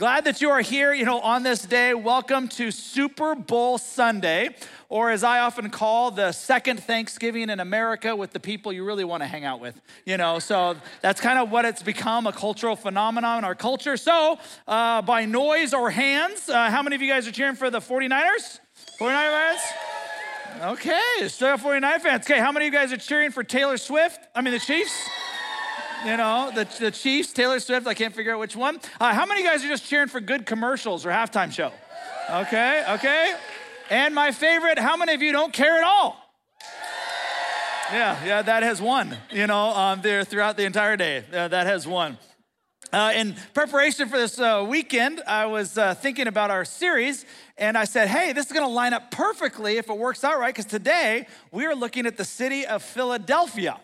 Glad that you are here, you know, on this day. Welcome to Super Bowl Sunday, or as I often call the second Thanksgiving in America with the people you really want to hang out with, you know. So that's kind of what it's become a cultural phenomenon in our culture. So, uh, by noise or hands, uh, how many of you guys are cheering for the 49ers? 49ers? Okay, still 49 fans. Okay, how many of you guys are cheering for Taylor Swift? I mean, the Chiefs? You know, the, the Chiefs, Taylor Swift, I can't figure out which one. Uh, how many guys are just cheering for good commercials or halftime show? Okay, okay. And my favorite, how many of you don't care at all? Yeah, yeah, that has won, you know, um, there throughout the entire day. Uh, that has won. Uh, in preparation for this uh, weekend, I was uh, thinking about our series, and I said, hey, this is gonna line up perfectly if it works out right, because today we are looking at the city of Philadelphia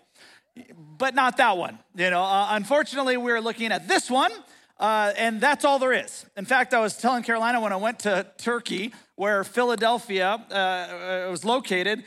but not that one. You know, uh, unfortunately, we're looking at this one, uh, and that's all there is. In fact, I was telling Carolina when I went to Turkey, where Philadelphia uh, was located,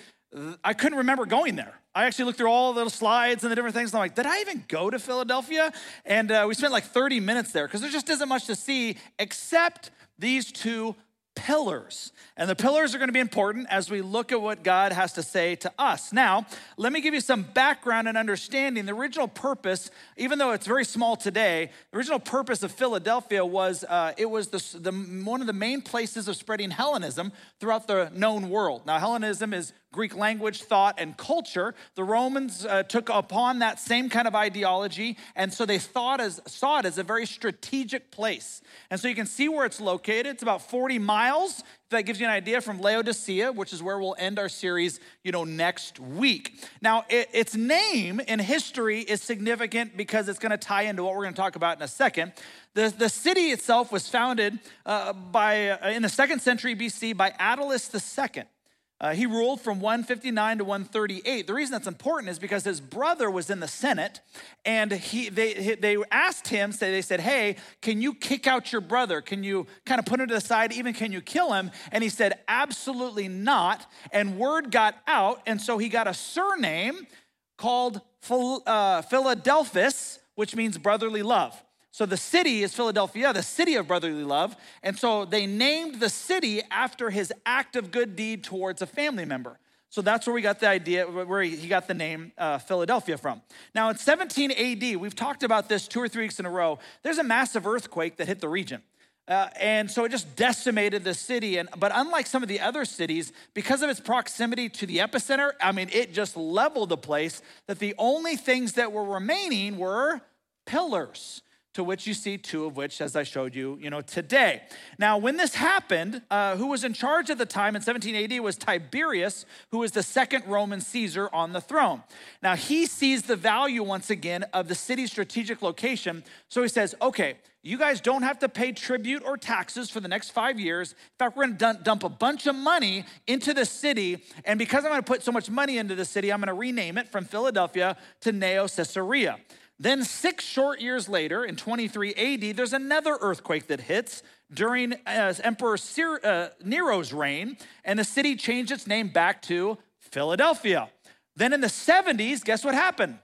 I couldn't remember going there. I actually looked through all the little slides and the different things. And I'm like, did I even go to Philadelphia? And uh, we spent like 30 minutes there because there just isn't much to see except these two pillars. And the pillars are going to be important as we look at what God has to say to us. Now, let me give you some background and understanding. The original purpose, even though it's very small today, the original purpose of Philadelphia was uh, it was the, the, one of the main places of spreading Hellenism throughout the known world. Now, Hellenism is Greek language, thought, and culture. The Romans uh, took upon that same kind of ideology, and so they thought as, saw it as a very strategic place. And so you can see where it's located. It's about 40 miles. That gives you an idea from Laodicea, which is where we'll end our series, you know, next week. Now, it, its name in history is significant because it's going to tie into what we're going to talk about in a second. The, the city itself was founded uh, by uh, in the second century BC by Attalus II. Uh, he ruled from 159 to 138. The reason that's important is because his brother was in the Senate, and he, they, they asked him, say, they said, Hey, can you kick out your brother? Can you kind of put him to the side? Even can you kill him? And he said, Absolutely not. And word got out, and so he got a surname called uh, Philadelphus, which means brotherly love. So the city is Philadelphia, the city of brotherly love. And so they named the city after his act of good deed towards a family member. So that's where we got the idea, where he got the name uh, Philadelphia from. Now, in 17 AD, we've talked about this two or three weeks in a row. There's a massive earthquake that hit the region. Uh, and so it just decimated the city. And but unlike some of the other cities, because of its proximity to the epicenter, I mean, it just leveled the place. That the only things that were remaining were pillars to which you see two of which, as I showed you, you know, today. Now, when this happened, uh, who was in charge at the time in 17 AD was Tiberius, who was the second Roman Caesar on the throne. Now, he sees the value once again of the city's strategic location. So he says, okay, you guys don't have to pay tribute or taxes for the next five years. In fact, we're gonna dump a bunch of money into the city. And because I'm gonna put so much money into the city, I'm gonna rename it from Philadelphia to Neo Caesarea. Then, six short years later, in 23 AD, there's another earthquake that hits during uh, Emperor uh, Nero's reign, and the city changed its name back to Philadelphia. Then in the 70s, guess what happened?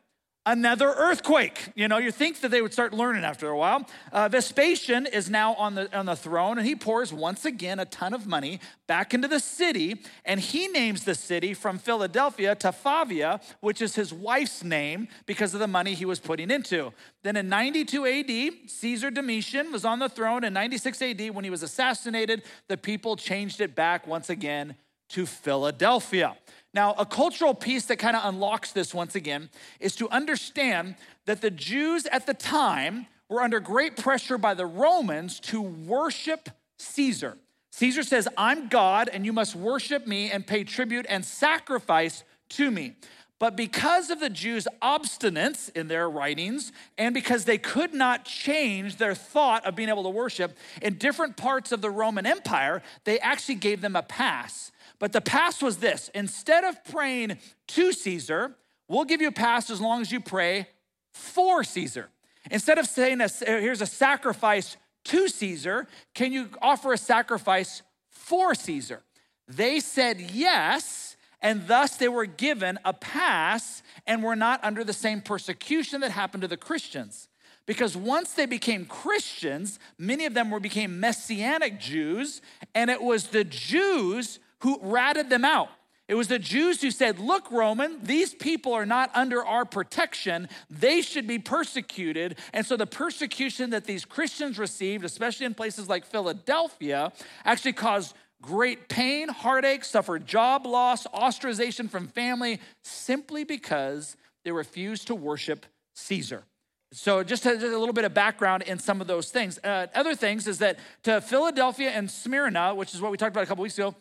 Another earthquake. You know, you think that they would start learning after a while. Uh, Vespasian is now on the, on the throne, and he pours once again a ton of money back into the city, and he names the city from Philadelphia to Flavia, which is his wife's name because of the money he was putting into. Then in 92 AD, Caesar Domitian was on the throne. In 96 AD, when he was assassinated, the people changed it back once again to Philadelphia. Now, a cultural piece that kind of unlocks this once again is to understand that the Jews at the time were under great pressure by the Romans to worship Caesar. Caesar says, I'm God, and you must worship me and pay tribute and sacrifice to me. But because of the Jews' obstinance in their writings, and because they could not change their thought of being able to worship in different parts of the Roman Empire, they actually gave them a pass. But the pass was this instead of praying to Caesar, we'll give you a pass as long as you pray for Caesar. Instead of saying, here's a sacrifice to Caesar, can you offer a sacrifice for Caesar? They said yes, and thus they were given a pass and were not under the same persecution that happened to the Christians. Because once they became Christians, many of them were became messianic Jews, and it was the Jews who ratted them out. It was the Jews who said, Look, Roman, these people are not under our protection. They should be persecuted. And so the persecution that these Christians received, especially in places like Philadelphia, actually caused great pain, heartache, suffered job loss, ostracization from family, simply because they refused to worship Caesar. So, just a, just a, little bit of background in some of those things. Uh, other things is that to Philadelphia and Smyrna, which is what we talked about a couple weeks ago,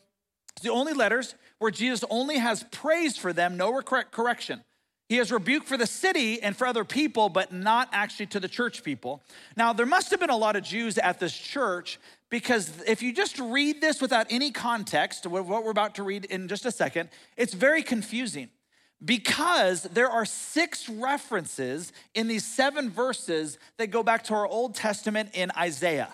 the only letters where Jesus only has praise for them, no correction. He has rebuke for the city and for other people, but not actually to the church people. Now, there must have been a lot of Jews at this church because if you just read this without any context, what we're about to read in just a second, it's very confusing because there are six references in these seven verses that go back to our Old Testament in Isaiah.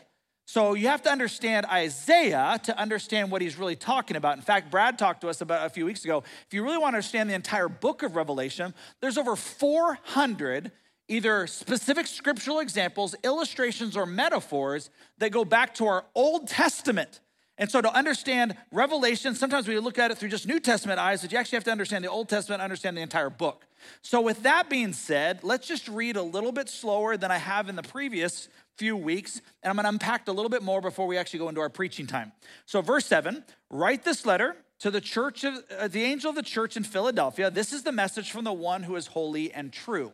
So you have to understand Isaiah to understand what he's really talking about. In fact, Brad talked to us about a few weeks ago. If you really want to understand the entire book of Revelation, there's over 400 either specific scriptural examples, illustrations, or metaphors that go back to our Old Testament. And so to understand Revelation, sometimes we look at it through just New Testament eyes, but you actually have to understand the Old Testament, understand the entire book. So with that being said, let's just read a little bit slower than I have in the previous few weeks, and I'm gonna unpack a little bit more before we actually go into our preaching time. So verse seven, write this letter to the church of uh, the angel of the church in Philadelphia. This is the message from the one who is holy and true.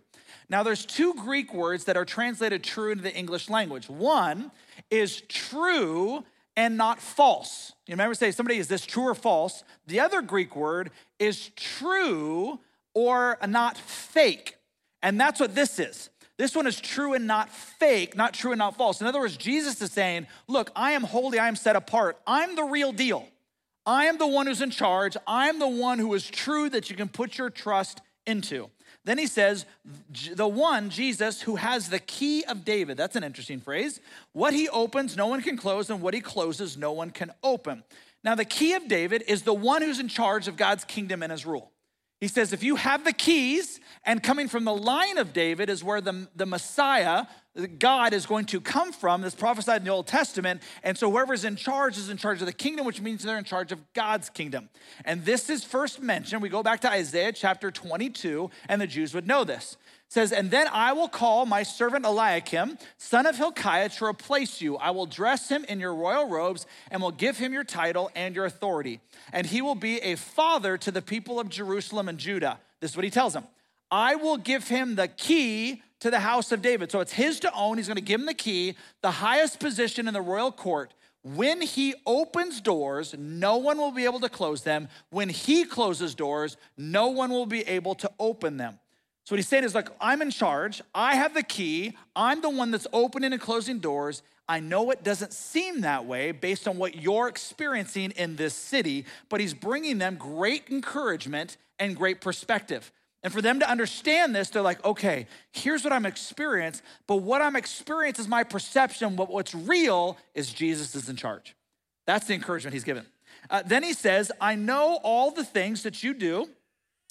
Now, there's two Greek words that are translated true into the English language. One is true and not false. You remember say somebody is this true or false? The other Greek word is true or not fake. And that's what this is. This one is true and not fake, not true and not false. In other words, Jesus is saying, Look, I am holy, I am set apart. I'm the real deal. I am the one who's in charge. I am the one who is true that you can put your trust into. Then he says, the one, Jesus, who has the key of David. That's an interesting phrase. What he opens, no one can close, and what he closes, no one can open. Now, the key of David is the one who's in charge of God's kingdom and his rule. He says, if you have the keys, and coming from the line of David is where the, the Messiah, God is going to come from, that's prophesied in the Old Testament. And so whoever's in charge is in charge of the kingdom, which means they're in charge of God's kingdom. And this is first mentioned. We go back to Isaiah chapter 22, and the Jews would know this. Says, And then I will call my servant Eliakim, son of Hilkiah, to replace you. I will dress him in your royal robes and will give him your title and your authority. And he will be a father to the people of Jerusalem and Judah. This is what he tells them. I will give him the key to the house of David. So it's his to own. He's going to give him the key, the highest position in the royal court. When he opens doors, no one will be able to close them. When he closes doors, no one will be able to open them. So what he's saying is like, I'm in charge. I have the key. I'm the one that's opening and closing doors. I know it doesn't seem that way based on what you're experiencing in this city, but he's bringing them great encouragement and great perspective. And for them to understand this, they're like, okay, here's what I'm experiencing, but what I'm experiencing is my perception. But what's real is Jesus is in charge. That's the encouragement he's given. Uh, then he says, I know all the things that you do,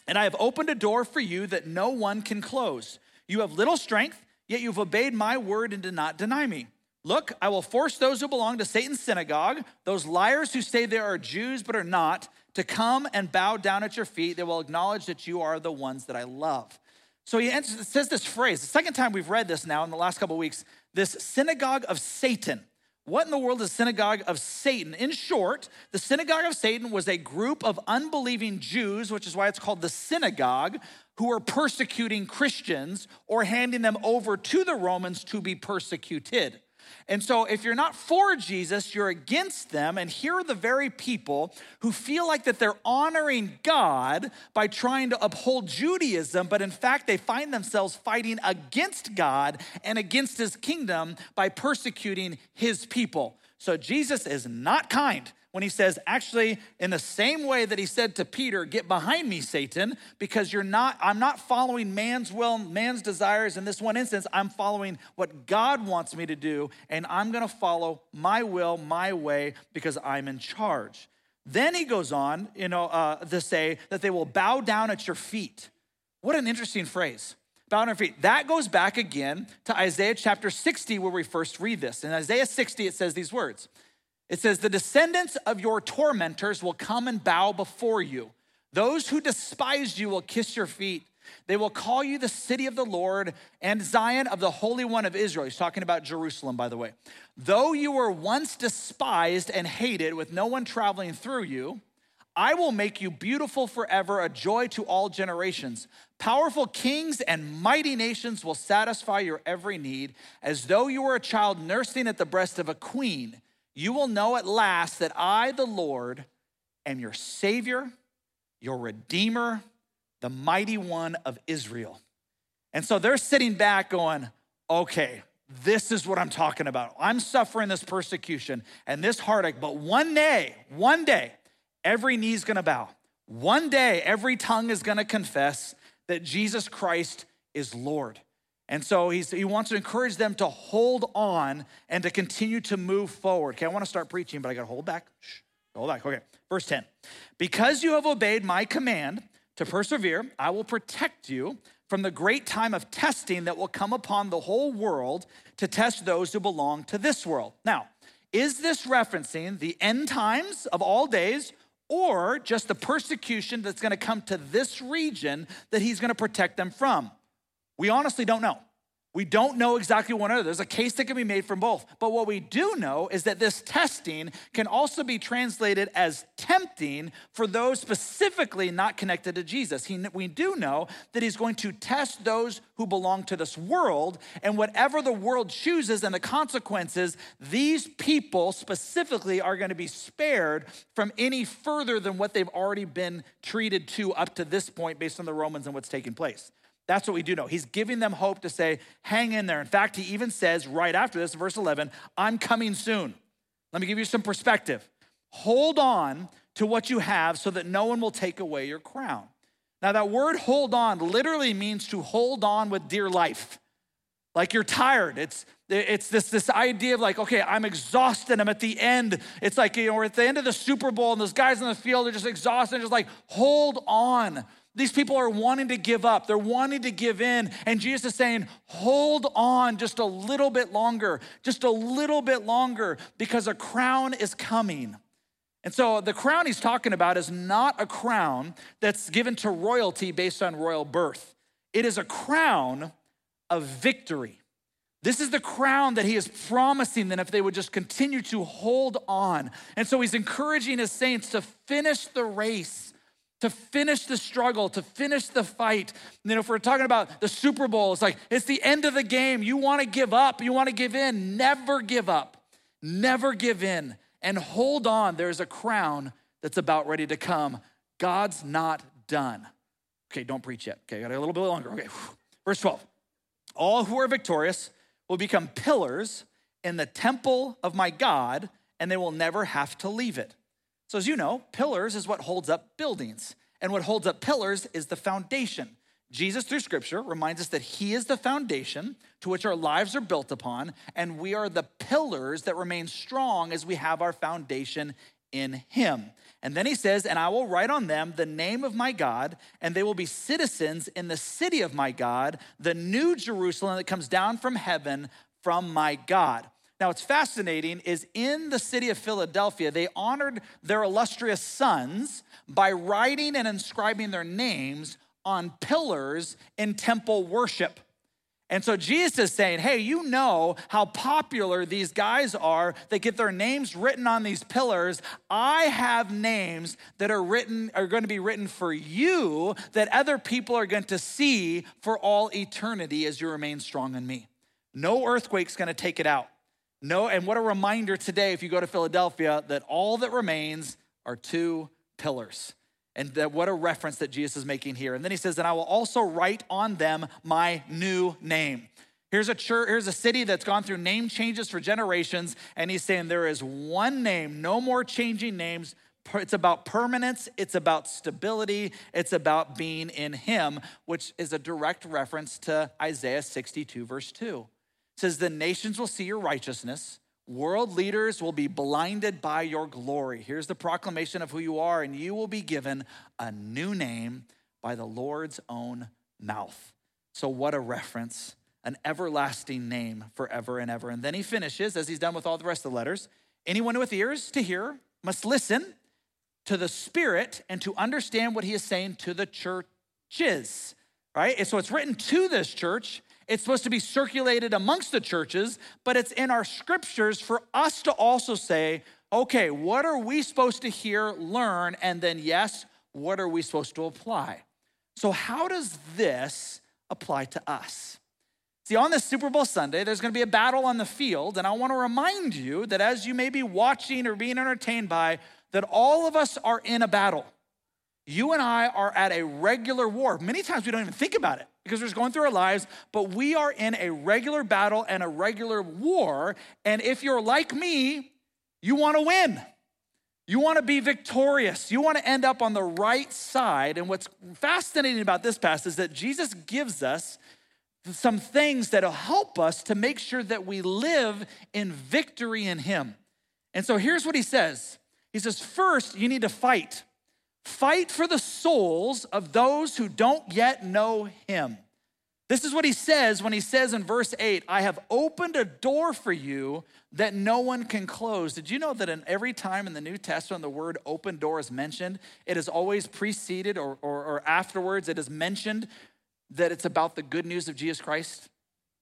and I have opened a door for you that no one can close. You have little strength, yet you've obeyed my word and did not deny me. Look, I will force those who belong to Satan's synagogue, those liars who say they are Jews but are not, to come and bow down at your feet. They will acknowledge that you are the ones that I love. So he says this phrase, the second time we've read this now in the last couple weeks, this synagogue of Satan. What in the world is synagogue of Satan? In short, the synagogue of Satan was a group of unbelieving Jews, which is why it's called the synagogue, who were persecuting Christians or handing them over to the Romans to be persecuted. And so, if you're not for Jesus, you're against them. And here are the very people who feel like that they're honoring God by trying to uphold Judaism, but in fact, they find themselves fighting against God and against his kingdom by persecuting his people. So, Jesus is not kind when he says, actually, in the same way that he said to Peter, Get behind me, Satan, because you're not, I'm not following man's will, man's desires in this one instance. I'm following what God wants me to do, and I'm gonna follow my will, my way, because I'm in charge. Then he goes on, you know, uh, to say that they will bow down at your feet. What an interesting phrase. bow on our feet. That goes back again to Isaiah chapter 60, where we first read this. In Isaiah 60, it says these words It says, The descendants of your tormentors will come and bow before you. Those who despised you will kiss your feet. They will call you the city of the Lord and Zion of the Holy One of Israel. He's talking about Jerusalem, by the way. Though you were once despised and hated with no one traveling through you, I will make you beautiful forever, a joy to all generations. Powerful kings and mighty nations will satisfy your every need. As though you were a child nursing at the breast of a queen, you will know at last that I, the Lord, am your Savior, your Redeemer, the mighty one of Israel. And so they're sitting back going, okay, this is what I'm talking about. I'm suffering this persecution and this heartache, but one day, one day, every knee's gonna bow. One day, every tongue is gonna confess that Jesus Christ is Lord. And so he wants to encourage them to hold on and to continue to move forward. Okay, I wanna start preaching, but I gotta hold back. Shh, hold back. Okay, verse 10. Because you have obeyed my command to persevere, I will protect you from the great time of testing that will come upon the whole world to test those who belong to this world. Now, is this referencing the end times of all days or just the persecution that's going to come to this region that he's going to protect them from? We honestly don't know. We don't know exactly one another. There's a case that can be made from both. But what we do know is that this testing can also be translated as tempting for those specifically not connected to Jesus. He, we do know that he's going to test those who belong to this world, and whatever the world chooses and the consequences, these people specifically are going to be spared from any further than what they've already been treated to up to this point based on the Romans and what's taking place. That's what we do know. He's giving them hope to say, hang in there. In fact, he even says right after this, verse 11, I'm coming soon. Let me give you some perspective. Hold on to what you have so that no one will take away your crown. Now, that word hold on literally means to hold on with dear life. Like you're tired. It's it's this, this idea of like, okay, I'm exhausted. I'm at the end. It's like, you know, we're at the end of the Super Bowl and those guys in the field are just exhausted. Just like, hold on. These people are wanting to give up, they're wanting to give in. And Jesus is saying, hold on just a little bit longer, just a little bit longer, because a crown is coming. And so the crown he's talking about is not a crown that's given to royalty based on royal birth, it is a crown of victory. This is the crown that he is promising them if they would just continue to hold on. And so he's encouraging his saints to finish the race to finish the struggle, to finish the fight. You know, if we're talking about the Super Bowl, it's like it's the end of the game. You want to give up, you want to give in. Never give up, never give in, and hold on. There's a crown that's about ready to come. God's not done. Okay, don't preach yet. Okay, got a little bit longer. Okay, verse 12. All who are victorious will become pillars in the temple of my God, and they will never have to leave it. So, as you know, pillars is what holds up buildings, and what holds up pillars is the foundation. Jesus, through scripture, reminds us that He is the foundation to which our lives are built upon, and we are the pillars that remain strong as we have our foundation in Him. And then He says, And I will write on them the name of my God, and they will be citizens in the city of my God, the new Jerusalem that comes down from heaven from my God. Now, what's fascinating is in the city of Philadelphia, they honored their illustrious sons by writing and inscribing their names on pillars in temple worship. And so Jesus is saying, hey, you know how popular these guys are that get their names written on these pillars. I have names that are written, are going to be written for you that other people are going to see for all eternity as you remain strong in me. No earthquake's going to take it out. No, and what a reminder today, if you go to Philadelphia, that all that remains are two pillars. And that what a reference that Jesus is making here. And then he says, And I will also write on them my new name. Here's a church, here's a city that's gone through name changes for generations, and he's saying there is one name, no more changing names. It's about permanence, it's about stability, it's about being in him, which is a direct reference to Isaiah 62, verse 2 says, The nations will see your righteousness. World leaders will be blinded by your glory. Here's the proclamation of who you are, and you will be given a new name by the Lord's own mouth. So, what a reference, an everlasting name forever and ever. And then he finishes, as he's done with all the rest of the letters anyone with ears to hear must listen to the Spirit and to understand what he is saying to the churches, right? So, it's written to this church. It's supposed to be circulated amongst the churches, but it's in our scriptures for us to also say, okay, what are we supposed to hear, learn, and then, yes, what are we supposed to apply? So, how does this apply to us? See, on this Super Bowl Sunday, there's gonna be a battle on the field, and I wanna remind you that as you may be watching or being entertained by, that all of us are in a battle. You and I are at a regular war. Many times we don't even think about it because we're just going through our lives, but we are in a regular battle and a regular war. And if you're like me, you wanna win. You want to be victorious. You want to end up on the right side. And what's fascinating about this passage is that Jesus gives us some things that'll help us to make sure that we live in victory in Him. And so here's what He says He says, first, you need to fight. Fight for the souls of those who don't yet know Him. This is what he says when he says in verse 8, I have opened a door for you that no one can close. Did you know that in every time in the New Testament the word open door is mentioned, it is always preceded or, or, or afterwards, it is mentioned that it's about the good news of Jesus Christ?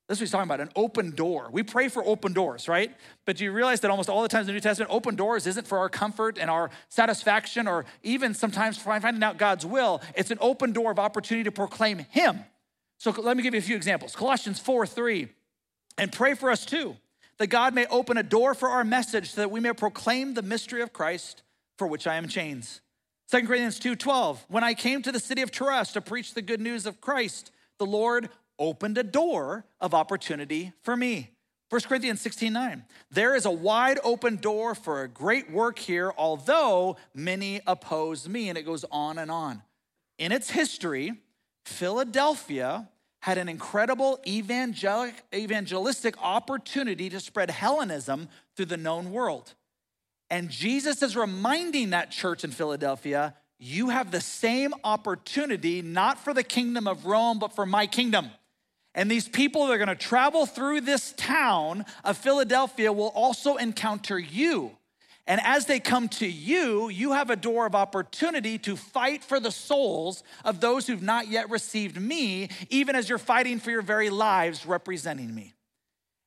That's what he's talking about, an open door. We pray for open doors, right? But do you realize that almost all the times in the New Testament, open doors isn't for our comfort and our satisfaction or even sometimes finding out God's will. It's an open door of opportunity to proclaim Him. So let me give you a few examples. Colossians 4 3, and pray for us too, that God may open a door for our message so that we may proclaim the mystery of Christ for which I am in chains. 2 Corinthians 2 12, when I came to the city of Troas to preach the good news of Christ, the Lord opened a door of opportunity for me. 1 Corinthians 16 9, there is a wide open door for a great work here, although many oppose me. And it goes on and on. In its history, Philadelphia had an incredible evangelic, evangelistic opportunity to spread Hellenism through the known world. And Jesus is reminding that church in Philadelphia you have the same opportunity, not for the kingdom of Rome, but for my kingdom. And these people that are gonna travel through this town of Philadelphia will also encounter you. And as they come to you, you have a door of opportunity to fight for the souls of those who've not yet received me, even as you're fighting for your very lives representing me.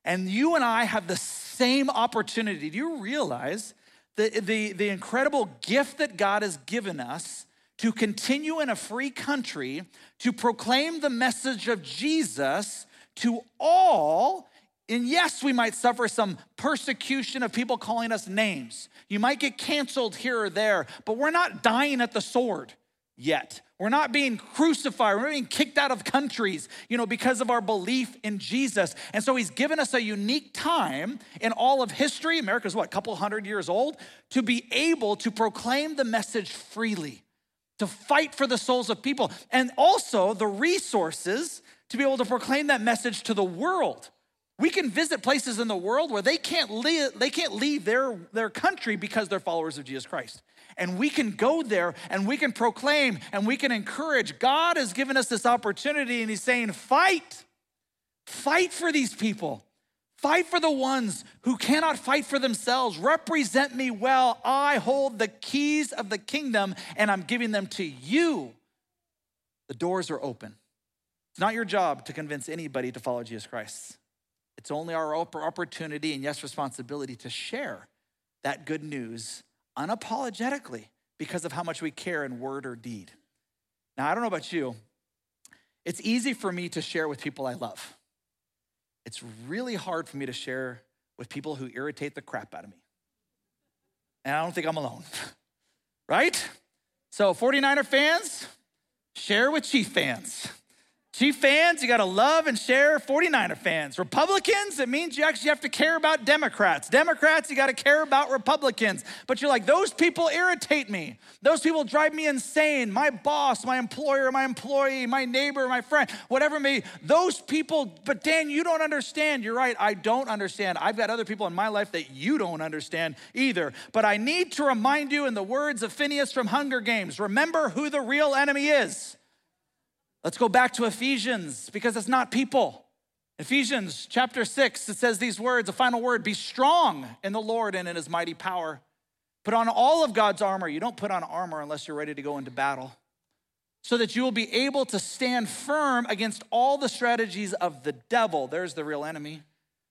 And you and I have the same opportunity. Do you realize the, the, the incredible gift that God has given us to continue in a free country to proclaim the message of Jesus to all and yes, we might suffer some persecution of people calling us names. You might get canceled here or there, but we're not dying at the sword yet. We're not being crucified. We're not being kicked out of countries, you know, because of our belief in Jesus. And so he's given us a unique time in all of history. America's what, a couple hundred years old, to be able to proclaim the message freely, to fight for the souls of people, and also the resources to be able to proclaim that message to the world. We can visit places in the world where they can't leave, they can't leave their, their country because they're followers of Jesus Christ. And we can go there and we can proclaim and we can encourage. God has given us this opportunity and He's saying, fight, fight for these people. Fight for the ones who cannot fight for themselves. Represent me well. I hold the keys of the kingdom and I'm giving them to you. The doors are open. It's not your job to convince anybody to follow Jesus Christ. It's only our opportunity and, yes, responsibility to share that good news unapologetically because of how much we care in word or deed. Now, I don't know about you, it's easy for me to share with people I love. It's really hard for me to share with people who irritate the crap out of me. And I don't think I'm alone, right? So, 49er fans, share with Chief fans. Chief fans, you got to love and share 49er fans. Republicans, it means you actually have to care about Democrats. Democrats, you got to care about Republicans. But you're like, those people irritate me. Those people drive me insane. My boss, my employer, my employee, my neighbor, my friend, whatever may those people, but Dan, you don't understand. You're right, I don't understand. I've got other people in my life that you don't understand either. But I need to remind you in the words of Phineas from Hunger Games remember who the real enemy is. Let's go back to Ephesians because it's not people. Ephesians chapter 6, it says these words, a final word be strong in the Lord and in his mighty power. Put on all of God's armor. You don't put on armor unless you're ready to go into battle, so that you will be able to stand firm against all the strategies of the devil. There's the real enemy.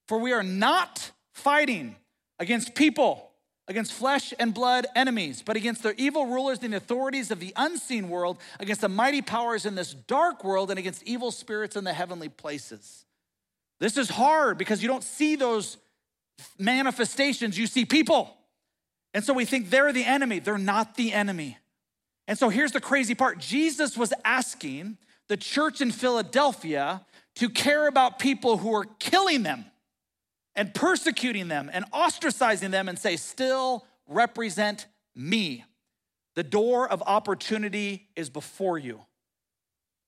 For we are not fighting against people, against flesh and blood enemies, but against their evil rulers and authorities of the unseen world, against the mighty powers in this dark world, and against evil spirits in the heavenly places. This is hard because you don't see those manifestations, you see people. And so we think they're the enemy. They're not the enemy. And so here's the crazy part Jesus was asking the church in Philadelphia to care about people who are killing them and persecuting them and ostracizing them and say, still represent me. The door of opportunity is before you.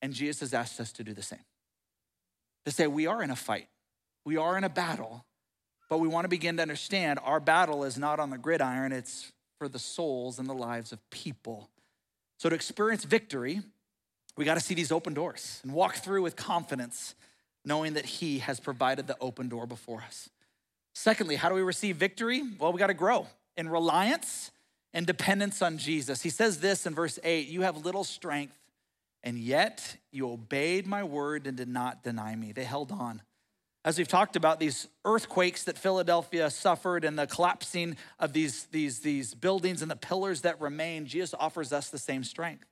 And Jesus has asked us to do the same. To say, we are in a fight, we are in a battle, but we want to begin to understand our battle is not on the gridiron, it's for the souls and the lives of people. So to experience victory, we got to see these open doors and walk through with confidence, knowing that He has provided the open door before us. Secondly, how do we receive victory? Well, we got to grow in reliance and dependence on Jesus. He says this in verse 8 You have little strength, and yet you obeyed my word and did not deny me. They held on as we've talked about these earthquakes that Philadelphia suffered and the collapsing of these, these, these buildings and the pillars that remain, Jesus offers us the same strength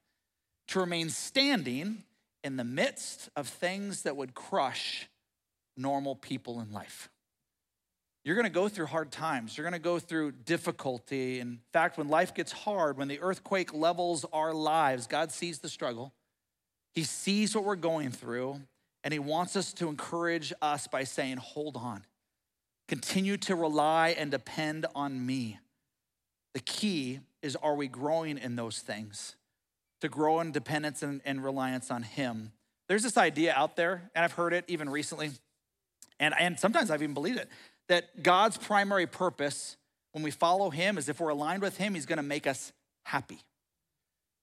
to remain standing in the midst of things that would crush normal people in life. You're gonna go through hard times. You're gonna go through difficulty. In fact, when life gets hard, when the earthquake levels our lives, God sees the struggle. He sees what we're going through, and he wants us to encourage us by saying, hold on, continue to rely and depend on me. The key is are we growing in those things? To grow in dependence and, and reliance on him. There's this idea out there, and I've heard it even recently, and, and sometimes I've even believed it, that God's primary purpose when we follow him is if we're aligned with him, he's gonna make us happy,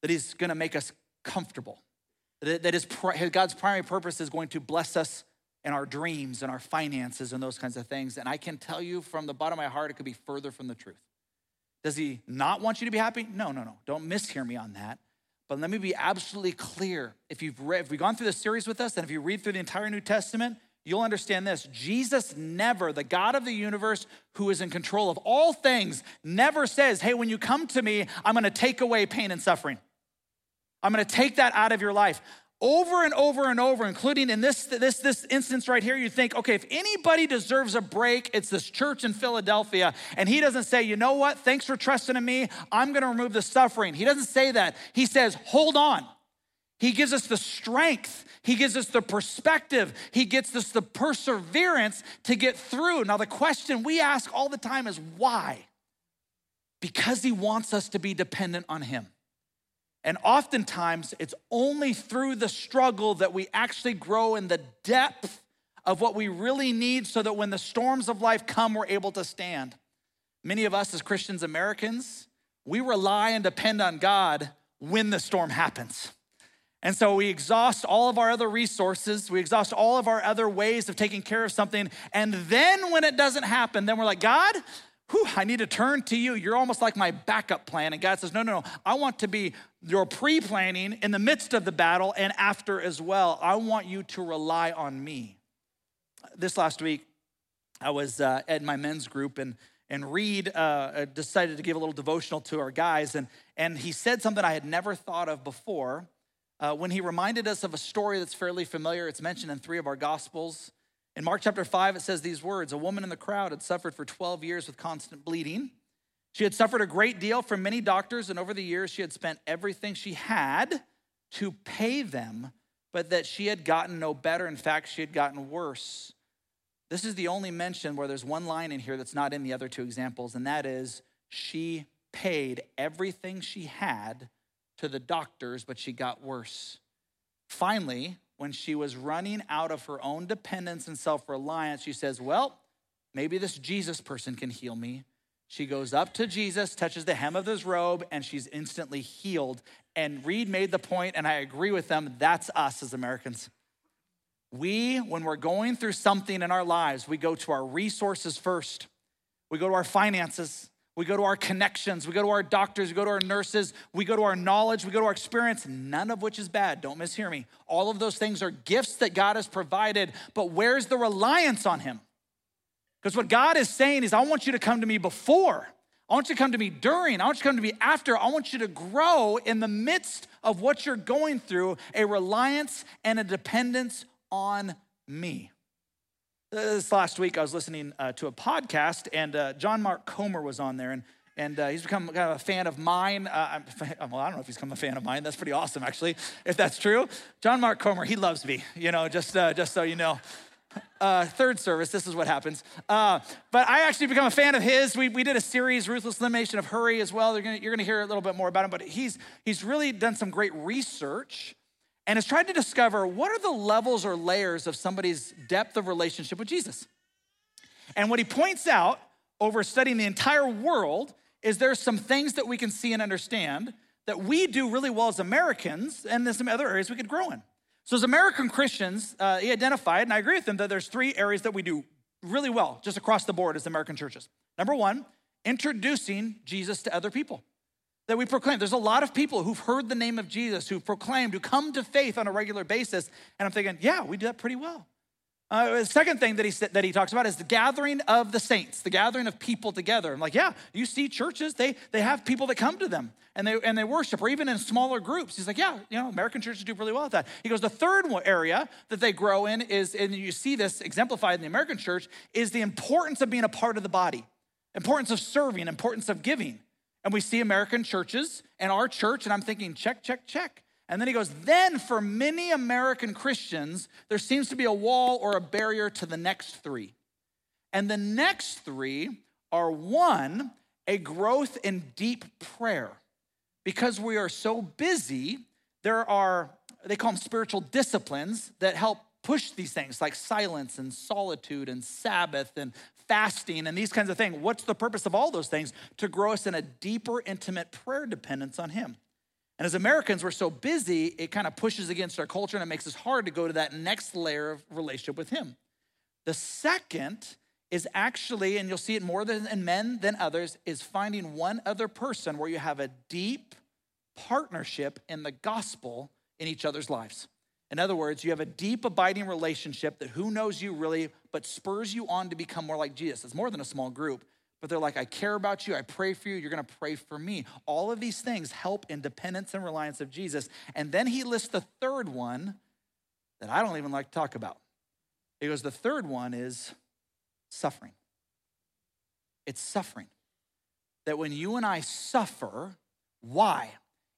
that he's gonna make us comfortable that his, God's primary purpose is going to bless us in our dreams and our finances and those kinds of things. And I can tell you from the bottom of my heart, it could be further from the truth. Does he not want you to be happy? No, no, no. Don't mishear me on that. But let me be absolutely clear. If you've read, if we've gone through this series with us, and if you read through the entire New Testament, you'll understand this. Jesus never, the God of the universe who is in control of all things, never says, Hey, when you come to me, I'm gonna take away pain and suffering. I'm gonna take that out of your life. Over and over and over, including in this, this, this instance right here, you think, okay, if anybody deserves a break, it's this church in Philadelphia. And he doesn't say, you know what, thanks for trusting in me, I'm gonna remove the suffering. He doesn't say that. He says, hold on. He gives us the strength. He gives us the perspective. He gives us the perseverance to get through. Now, the question we ask all the time is why? Because he wants us to be dependent on him. And oftentimes, it's only through the struggle that we actually grow in the depth of what we really need so that when the storms of life come, we're able to stand. Many of us as Christians Americans, we rely and depend on God when the storm happens. And so we exhaust all of our other resources, we exhaust all of our other ways of taking care of something. And then when it doesn't happen, then we're like, God, whew, I need to turn to you. You're almost like my backup plan. And God says, No, no, no. I want to be your pre planning in the midst of the battle and after as well. I want you to rely on me. This last week, I was uh, at my men's group and and Reed uh, decided to give a little devotional to our guys, and, and he said something I had never thought of before uh, when he reminded us of a story that's fairly familiar. It's mentioned in three of our gospels. In Mark chapter 5, it says these words A woman in the crowd had suffered for 12 years with constant bleeding. She had suffered a great deal from many doctors, and over the years, she had spent everything she had to pay them, but that she had gotten no better. In fact, she had gotten worse. This is the only mention where there's one line in here that's not in the other two examples, and that is she paid everything she had to the doctors, but she got worse. Finally, when she was running out of her own dependence and self reliance, she says, Well, maybe this Jesus person can heal me. She goes up to Jesus, touches the hem of his robe, and she's instantly healed. And Reed made the point, and I agree with them that's us as Americans. We, when we're going through something in our lives, we go to our resources first. We go to our finances. We go to our connections. We go to our doctors. We go to our nurses. We go to our knowledge. We go to our experience, none of which is bad. Don't mishear me. All of those things are gifts that God has provided, but where's the reliance on Him? Because what God is saying is, I want you to come to me before. I want you to come to me during. I want you to come to me after. I want you to grow in the midst of what you're going through a reliance and a dependence on me. This last week, I was listening uh, to a podcast, and uh, John Mark Comer was on there, and and uh, he's become kind of a fan of mine. Uh, well, I don't know if he's become a fan of mine. That's pretty awesome, actually, if that's true. John Mark Comer, he loves me. You know, just uh, just so you know. Uh, third service, this is what happens. Uh, but I actually become a fan of his. We, we did a series, Ruthless Elimination of Hurry, as well. Gonna, you're going to hear a little bit more about him, but he's, he's really done some great research and has tried to discover what are the levels or layers of somebody's depth of relationship with Jesus. And what he points out over studying the entire world is there's some things that we can see and understand that we do really well as Americans, and there's some other areas we could grow in. So, as American Christians, uh, he identified, and I agree with him, that there's three areas that we do really well just across the board as American churches. Number one, introducing Jesus to other people that we proclaim. There's a lot of people who've heard the name of Jesus, who've proclaimed, who come to faith on a regular basis. And I'm thinking, yeah, we do that pretty well. Uh, the second thing that he, that he talks about is the gathering of the saints, the gathering of people together. I'm like, yeah, you see churches, they, they have people that come to them and they, and they worship, or even in smaller groups. He's like, yeah, you know, American churches do really well at that. He goes, the third area that they grow in is, and you see this exemplified in the American church, is the importance of being a part of the body, importance of serving, importance of giving. And we see American churches and our church, and I'm thinking, check, check, check. And then he goes, then for many American Christians, there seems to be a wall or a barrier to the next three. And the next three are one, a growth in deep prayer. Because we are so busy, there are, they call them spiritual disciplines that help push these things like silence and solitude and Sabbath and fasting and these kinds of things. What's the purpose of all those things? To grow us in a deeper, intimate prayer dependence on Him. And as Americans, we're so busy, it kind of pushes against our culture and it makes us hard to go to that next layer of relationship with Him. The second is actually, and you'll see it more than in men than others, is finding one other person where you have a deep partnership in the gospel in each other's lives. In other words, you have a deep, abiding relationship that who knows you really, but spurs you on to become more like Jesus. It's more than a small group, but they're like, I care about you, I pray for you, you're gonna pray for me. All of these things help in dependence and reliance of Jesus. And then he lists the third one that I don't even like to talk about. He goes, The third one is suffering. It's suffering. That when you and I suffer, why?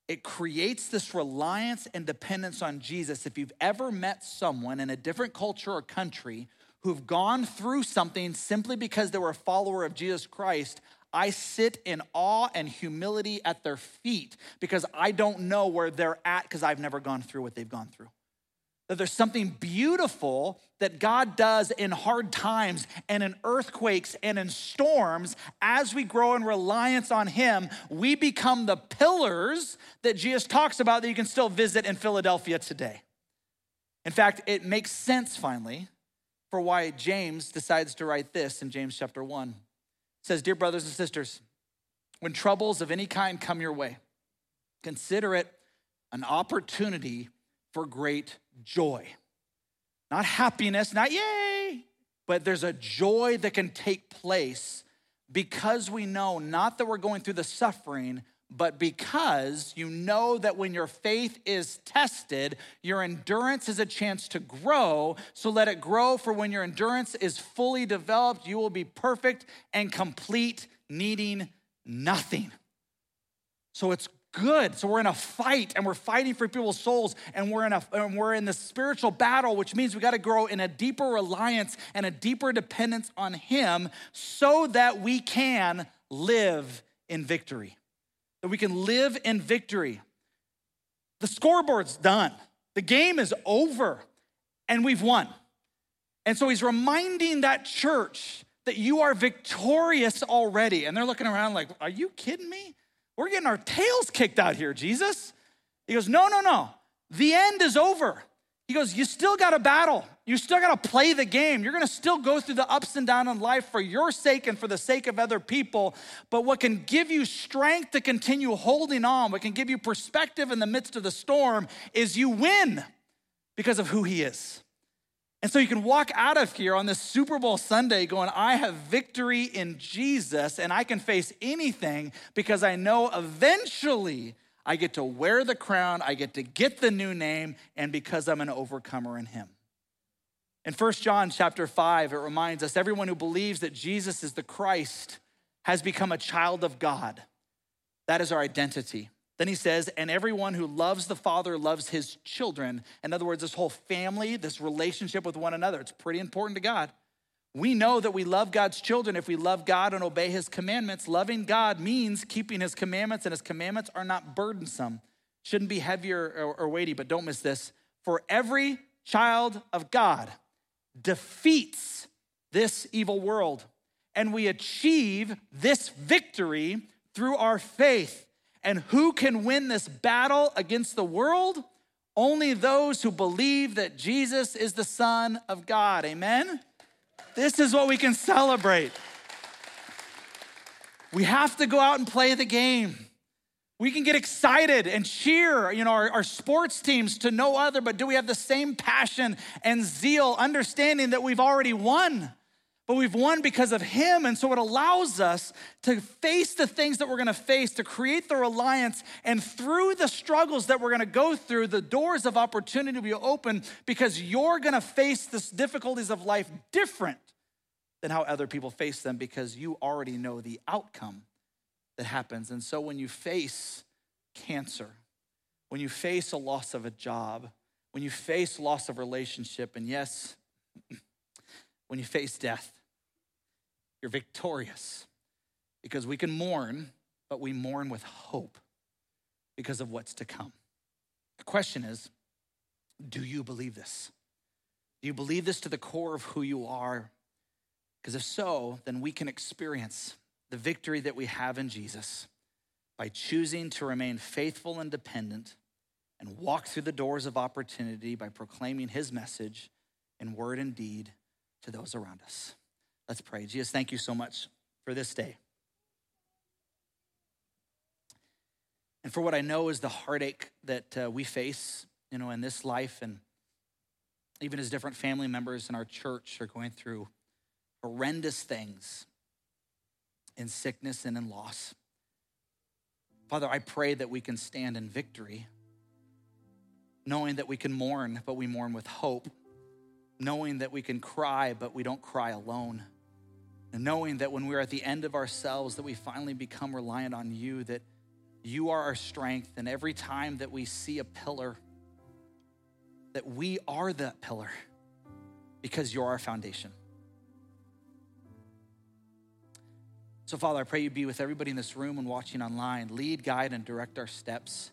It creates this reliance and dependence on Jesus. If you've ever met someone in a different culture or country who've gone through something simply because they were a follower of Jesus Christ, I sit in awe and humility at their feet because I don't know where they're at because I've never gone through what they've gone through that there's something beautiful that God does in hard times and in earthquakes and in storms. As we grow in reliance on Him, we become the pillars that Jesus talks about that you can still visit in Philadelphia today. In fact, it makes sense finally for why James decides to write this in James chapter 1. It says, Dear brothers and sisters, when troubles of any kind come your way, consider it an opportunity for great joy. Not happiness, not yay, but there's a joy that can take place because we know not that we're going through the suffering, but because you know that when your faith is tested, your endurance is a chance to grow. So let it grow, for when your endurance is fully developed, you will be perfect and complete, needing nothing. So it's good. So we're in a fight and we're fighting for people's souls and we're in a and we're in the spiritual battle, which means we got to grow in a deeper reliance and a deeper dependence on him so that we can live in victory. That we can live in victory. The scoreboard's done. The game is over and we've won. And so he's reminding that church that you are victorious already. And they're looking around like, are you kidding me? We're getting our tails kicked out here, Jesus. He goes, No, no, no. The end is over. He goes, You still got to battle. You still got to play the game. You're going to still go through the ups and downs in life for your sake and for the sake of other people. But what can give you strength to continue holding on, what can give you perspective in the midst of the storm, is you win because of who He is. And so you can walk out of here on this Super Bowl Sunday going, I have victory in Jesus and I can face anything because I know eventually I get to wear the crown, I get to get the new name, and because I'm an overcomer in Him. In 1 John chapter 5, it reminds us everyone who believes that Jesus is the Christ has become a child of God. That is our identity. Then he says, and everyone who loves the Father loves his children. In other words, this whole family, this relationship with one another, it's pretty important to God. We know that we love God's children if we love God and obey his commandments. Loving God means keeping his commandments, and his commandments are not burdensome, shouldn't be heavier or, or weighty, but don't miss this. For every child of God defeats this evil world, and we achieve this victory through our faith. And who can win this battle against the world? Only those who believe that Jesus is the Son of God. Amen? This is what we can celebrate. We have to go out and play the game. We can get excited and cheer, you know, our, our, sports teams to no other, but do we have the same passion and zeal, understanding that we've already won? But we've won because of Him. And so it allows us to face the things that we're gonna face, to create the reliance, and through the struggles that we're gonna go through, the doors of opportunity will be open because you're gonna face the difficulties of life different than how other people face them because you already know the outcome that happens. And so when you face cancer, when you face a loss of a job, when you face loss of relationship, and yes, when you face death, you're victorious because we can mourn, but we mourn with hope because of what's to come. The question is do you believe this? Do you believe this to the core of who you are? Because if so, then we can experience the victory that we have in Jesus by choosing to remain faithful and dependent and walk through the doors of opportunity by proclaiming his message in word and deed to those around us. Let's pray. Jesus, thank you so much for this day. And for what I know is the heartache that uh, we face, you know, in this life, and even as different family members in our church are going through horrendous things in sickness and in loss. Father, I pray that we can stand in victory, knowing that we can mourn, but we mourn with hope, knowing that we can cry, but we don't cry alone and knowing that when we're at the end of ourselves, that we finally become reliant on you, that you are our strength. And every time that we see a pillar, that we are that pillar because you're our foundation. So, Father, I pray you be with everybody in this room and watching online. Lead, guide, and direct our steps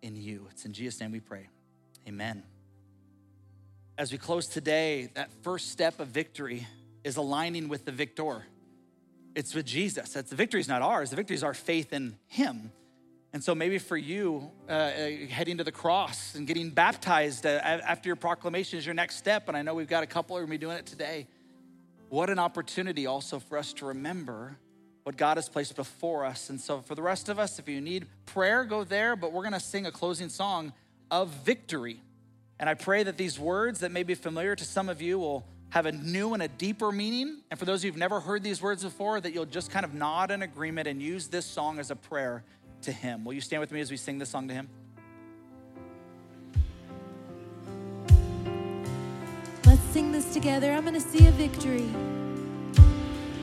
in you. It's in Jesus' name we pray. Amen. As we close today, that first step of victory is aligning with the victor. It's with Jesus. That's the victory is not ours. The victory is our faith in Him. And so maybe for you, uh, uh, heading to the cross and getting baptized uh, after your proclamation is your next step. And I know we've got a couple who are going to be doing it today. What an opportunity also for us to remember what God has placed before us. And so for the rest of us, if you need prayer, go there. But we're going to sing a closing song of victory. And I pray that these words that may be familiar to some of you will have a new and a deeper meaning. And for those of you who've never heard these words before, that you'll just kind of nod in agreement and use this song as a prayer to Him. Will you stand with me as we sing this song to Him? Let's sing this together. I'm going to see a victory.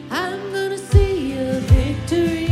I'm going to see a victory.